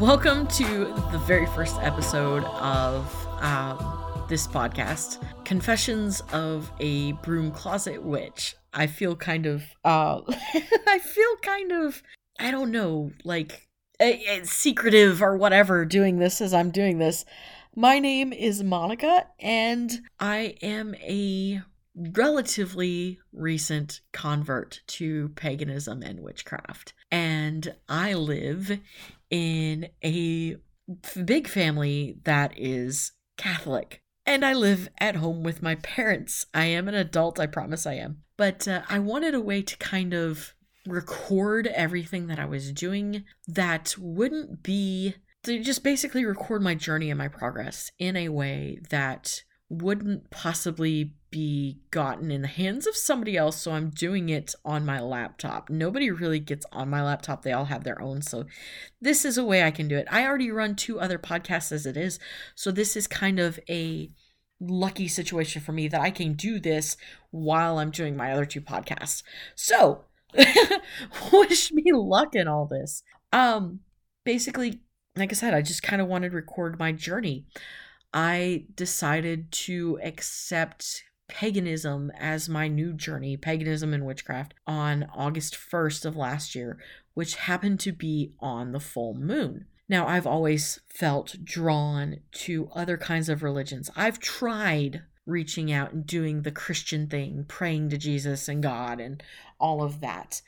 Welcome to the very first episode of um, this podcast, Confessions of a Broom Closet Witch. I feel kind of, uh, I feel kind of, I don't know, like uh, secretive or whatever doing this as I'm doing this. My name is Monica, and I am a relatively recent convert to paganism and witchcraft. And I live in a big family that is Catholic. And I live at home with my parents. I am an adult, I promise I am. But uh, I wanted a way to kind of record everything that I was doing that wouldn't be to just basically record my journey and my progress in a way that wouldn't possibly be gotten in the hands of somebody else, so I'm doing it on my laptop. Nobody really gets on my laptop, they all have their own, so this is a way I can do it. I already run two other podcasts as it is, so this is kind of a lucky situation for me that I can do this while I'm doing my other two podcasts. So, wish me luck in all this. Um basically, like I said, I just kind of wanted to record my journey. I decided to accept paganism as my new journey, paganism and witchcraft, on August 1st of last year, which happened to be on the full moon. Now, I've always felt drawn to other kinds of religions. I've tried reaching out and doing the Christian thing, praying to Jesus and God and all of that.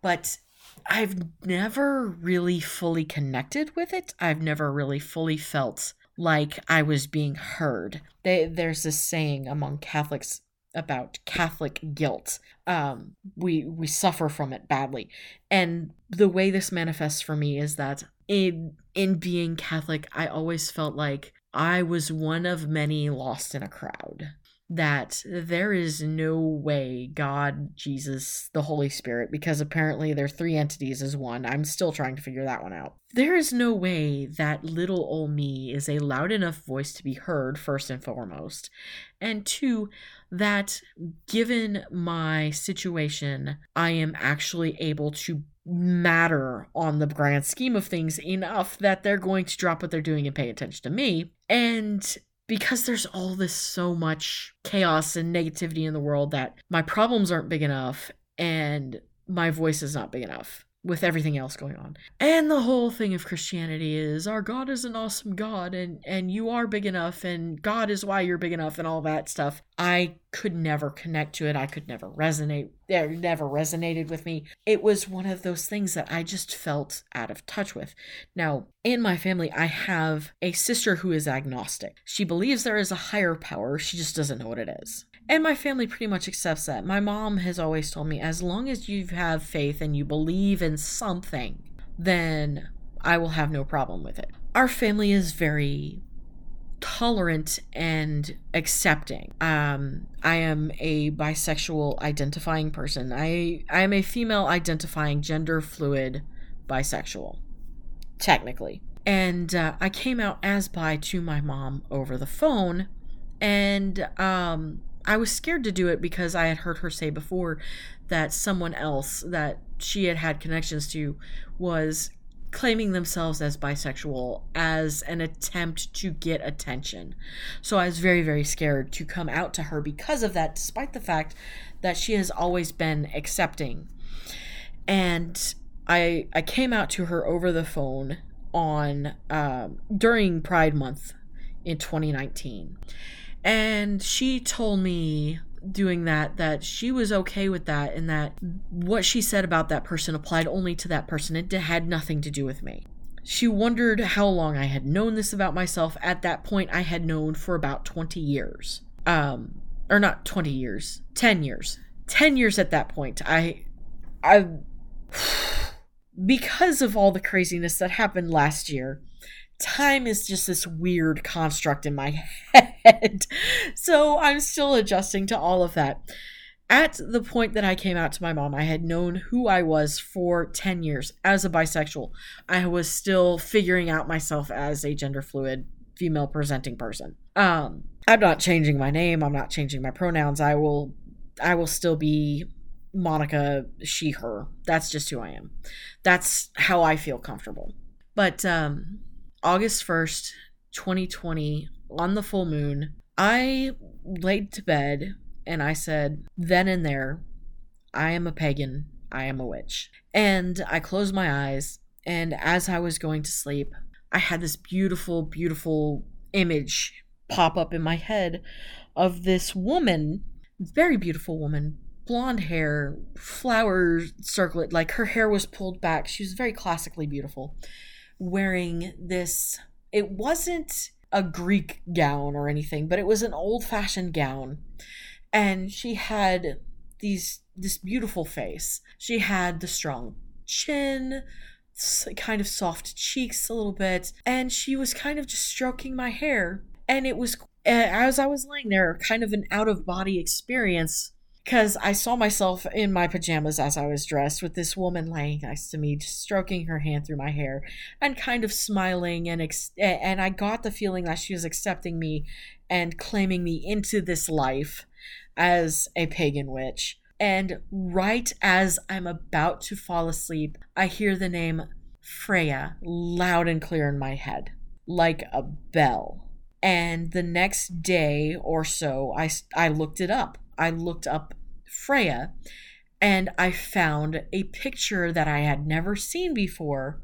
But I've never really fully connected with it. I've never really fully felt like I was being heard. They, there's this saying among Catholics about Catholic guilt. Um, we we suffer from it badly, and the way this manifests for me is that in in being Catholic, I always felt like I was one of many lost in a crowd that there is no way God, Jesus, the Holy Spirit, because apparently they're three entities as one. I'm still trying to figure that one out. There is no way that little old me is a loud enough voice to be heard, first and foremost. And two, that given my situation, I am actually able to matter on the grand scheme of things enough that they're going to drop what they're doing and pay attention to me. And because there's all this so much chaos and negativity in the world that my problems aren't big enough and my voice is not big enough with everything else going on. And the whole thing of Christianity is our God is an awesome God and and you are big enough and God is why you're big enough and all that stuff. I could never connect to it. I could never resonate. It never resonated with me. It was one of those things that I just felt out of touch with. Now, in my family, I have a sister who is agnostic. She believes there is a higher power, she just doesn't know what it is. And my family pretty much accepts that. My mom has always told me as long as you have faith and you believe in something, then I will have no problem with it. Our family is very tolerant and accepting. Um, I am a bisexual identifying person. I I am a female identifying gender fluid bisexual, technically. And uh, I came out as bi to my mom over the phone, and um, I was scared to do it because I had heard her say before that someone else that she had had connections to was claiming themselves as bisexual as an attempt to get attention. So I was very, very scared to come out to her because of that, despite the fact that she has always been accepting. And I I came out to her over the phone on um, during Pride Month in 2019 and she told me doing that that she was okay with that and that what she said about that person applied only to that person. It had nothing to do with me. She wondered how long I had known this about myself. At that point, I had known for about 20 years. Um, or not 20 years, 10 years. 10 years at that point. I, I, because of all the craziness that happened last year, time is just this weird construct in my head. so I'm still adjusting to all of that. At the point that I came out to my mom, I had known who I was for 10 years as a bisexual. I was still figuring out myself as a gender fluid female presenting person. Um I'm not changing my name, I'm not changing my pronouns. I will I will still be Monica she her. That's just who I am. That's how I feel comfortable. But um, August 1st, 2020, on the full moon, I laid to bed and I said, then and there, I am a pagan, I am a witch. And I closed my eyes, and as I was going to sleep, I had this beautiful, beautiful image pop up in my head of this woman, very beautiful woman, blonde hair, flower circlet, like her hair was pulled back. She was very classically beautiful, wearing this. It wasn't a Greek gown or anything, but it was an old fashioned gown. And she had these this beautiful face. She had the strong chin, kind of soft cheeks a little bit, and she was kind of just stroking my hair. And it was as I was laying there, kind of an out of body experience because I saw myself in my pajamas as I was dressed with this woman laying next to me, stroking her hand through my hair and kind of smiling and ex- and I got the feeling that she was accepting me and claiming me into this life as a pagan witch. And right as I'm about to fall asleep, I hear the name Freya loud and clear in my head, like a bell. And the next day or so, I, I looked it up I looked up Freya and I found a picture that I had never seen before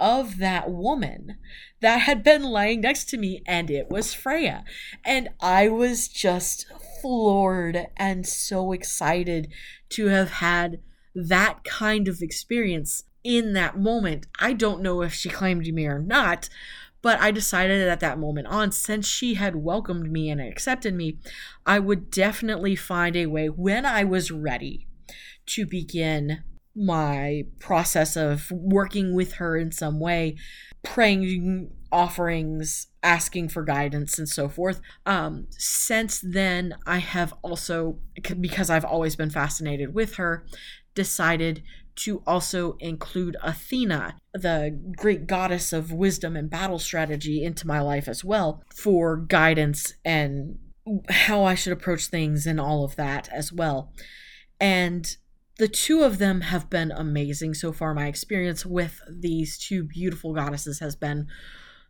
of that woman that had been lying next to me, and it was Freya. And I was just floored and so excited to have had that kind of experience in that moment. I don't know if she claimed me or not, but I decided at that moment on, since she had welcomed me and accepted me, I would definitely find a way when I was ready to begin my process of working with her in some way, praying offerings, asking for guidance, and so forth. Um, since then, I have also, because I've always been fascinated with her, decided to also include Athena, the Greek goddess of wisdom and battle strategy, into my life as well for guidance and how I should approach things and all of that as well. And the two of them have been amazing so far. My experience with these two beautiful goddesses has been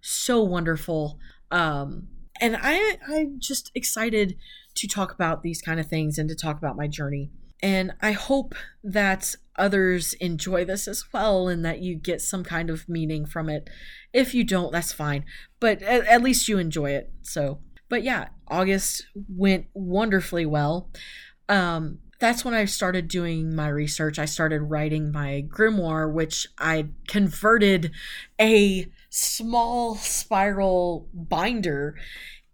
so wonderful. Um, and I, I'm just excited to talk about these kind of things and to talk about my journey. And I hope that others enjoy this as well and that you get some kind of meaning from it. If you don't, that's fine. But at, at least you enjoy it. So, but yeah, August went wonderfully well. Um, that's when I started doing my research. I started writing my grimoire, which I converted a small spiral binder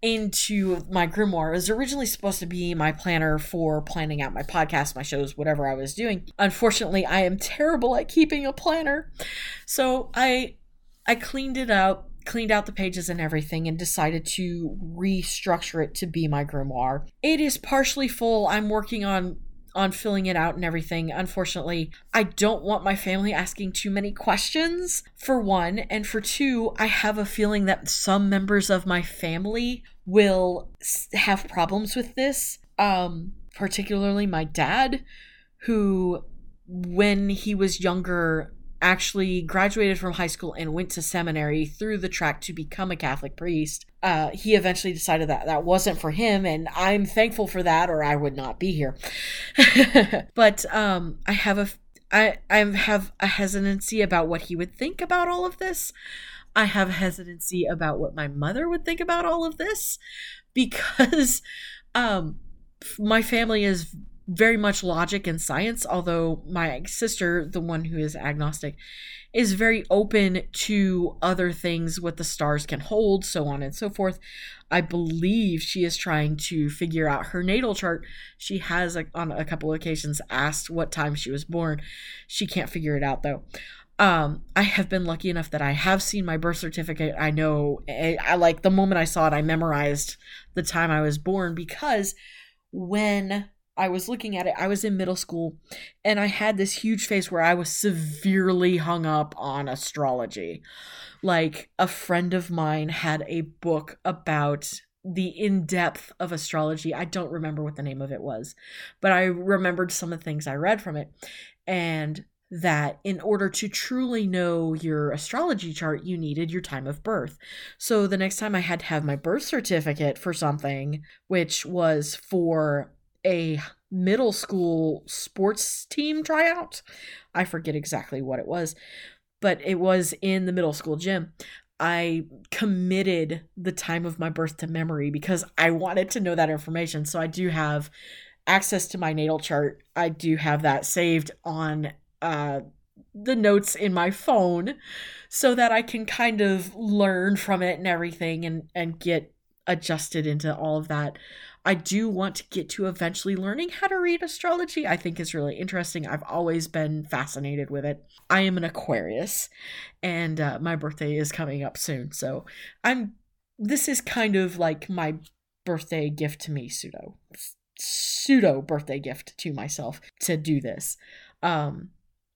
into my grimoire. It was originally supposed to be my planner for planning out my podcast, my shows, whatever I was doing. Unfortunately, I am terrible at keeping a planner. So I I cleaned it out, cleaned out the pages and everything and decided to restructure it to be my grimoire. It is partially full. I'm working on on filling it out and everything. Unfortunately, I don't want my family asking too many questions, for one. And for two, I have a feeling that some members of my family will have problems with this. Um, particularly my dad, who, when he was younger, actually graduated from high school and went to seminary through the track to become a Catholic priest. Uh, he eventually decided that that wasn't for him, and I'm thankful for that, or I would not be here. but um, I have a I I have a hesitancy about what he would think about all of this. I have hesitancy about what my mother would think about all of this because um, my family is very much logic and science, although my sister, the one who is agnostic, is very open to other things what the stars can hold, so on and so forth. I believe she is trying to figure out her natal chart. She has, on a couple of occasions, asked what time she was born. She can't figure it out, though. Um, I have been lucky enough that I have seen my birth certificate. I know, I, eh, I like the moment I saw it, I memorized the time I was born because when I was looking at it, I was in middle school and I had this huge phase where I was severely hung up on astrology. Like a friend of mine had a book about the in depth of astrology. I don't remember what the name of it was, but I remembered some of the things I read from it. And that in order to truly know your astrology chart, you needed your time of birth. So the next time I had to have my birth certificate for something, which was for a middle school sports team tryout, I forget exactly what it was, but it was in the middle school gym. I committed the time of my birth to memory because I wanted to know that information. So I do have access to my natal chart. I do have that saved on uh, the notes in my phone so that I can kind of learn from it and everything and, and get adjusted into all of that. I do want to get to eventually learning how to read astrology. I think is really interesting. I've always been fascinated with it. I am an Aquarius and uh, my birthday is coming up soon. So I'm this is kind of like my birthday gift to me pseudo pseudo birthday gift to myself to do this. Um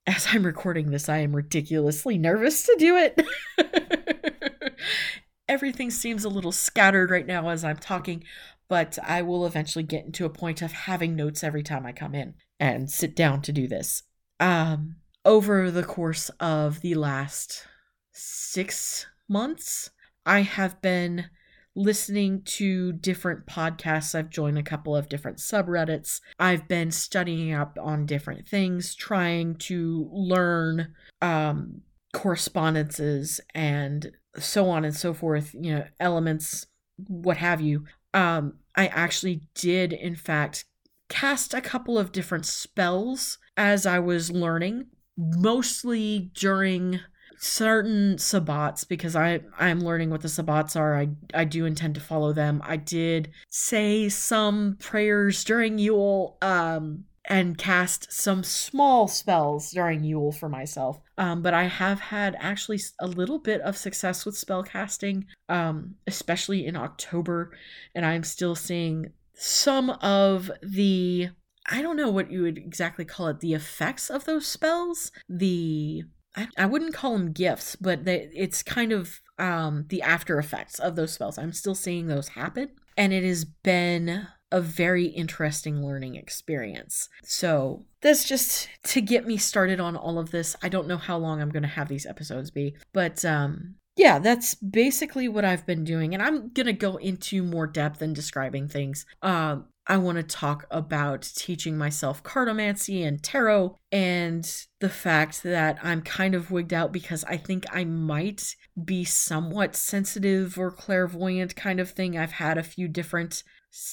as I'm recording this, I am ridiculously nervous to do it. Everything seems a little scattered right now as I'm talking, but I will eventually get into a point of having notes every time I come in and sit down to do this. Um, over the course of the last six months, I have been listening to different podcasts. I've joined a couple of different subreddits. I've been studying up on different things, trying to learn um, correspondences and so on and so forth, you know, elements, what have you. Um, I actually did, in fact, cast a couple of different spells as I was learning, mostly during certain sabbats because I I'm learning what the sabbats are. I I do intend to follow them. I did say some prayers during Yule um and cast some small spells during Yule for myself. Um, but I have had actually a little bit of success with spell casting, um, especially in October, and I'm still seeing some of the I don't know what you would exactly call it, the effects of those spells, the I, I wouldn't call them gifts, but they, it's kind of um, the after effects of those spells. I'm still seeing those happen, and it has been a very interesting learning experience. So, that's just to get me started on all of this. I don't know how long I'm going to have these episodes be, but um yeah, that's basically what I've been doing and I'm going to go into more depth in describing things. Um I want to talk about teaching myself cartomancy and tarot and the fact that I'm kind of wigged out because I think I might be somewhat sensitive or clairvoyant kind of thing. I've had a few different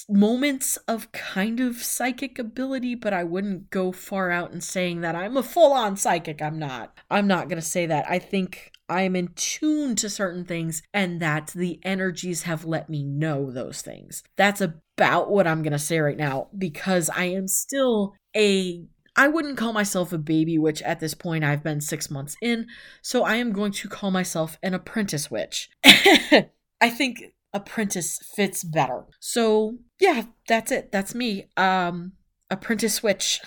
moments of kind of psychic ability, but I wouldn't go far out in saying that I'm a full on psychic. I'm not. I'm not going to say that. I think I'm in tune to certain things and that the energies have let me know those things. That's about what I'm going to say right now because I am still a I wouldn't call myself a baby witch at this point. I've been six months in, so I am going to call myself an apprentice witch. I think apprentice fits better. So yeah, that's it. That's me. Um, apprentice witch.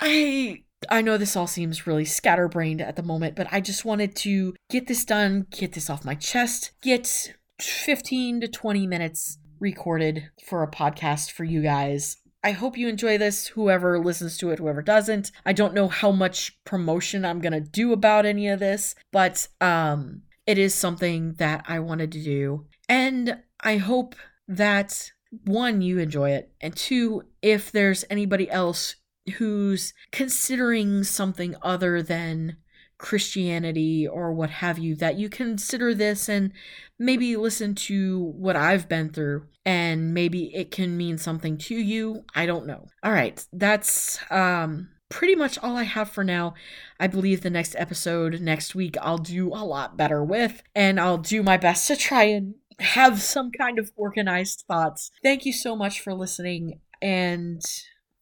I I know this all seems really scatterbrained at the moment, but I just wanted to get this done, get this off my chest, get 15 to 20 minutes recorded for a podcast for you guys. I hope you enjoy this, whoever listens to it, whoever doesn't. I don't know how much promotion I'm going to do about any of this, but um it is something that I wanted to do. And I hope that one you enjoy it and two if there's anybody else who's considering something other than Christianity or what have you, that you consider this and maybe listen to what I've been through and maybe it can mean something to you. I don't know. All right, that's um pretty much all I have for now. I believe the next episode next week I'll do a lot better with and I'll do my best to try and have some kind of organized thoughts. Thank you so much for listening and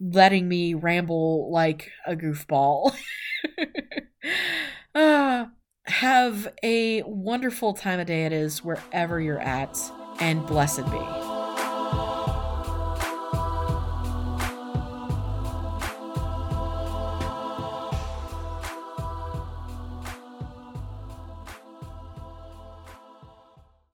letting me ramble like a goofball. uh, have a wonderful time of day it is wherever you're at, and blessed be.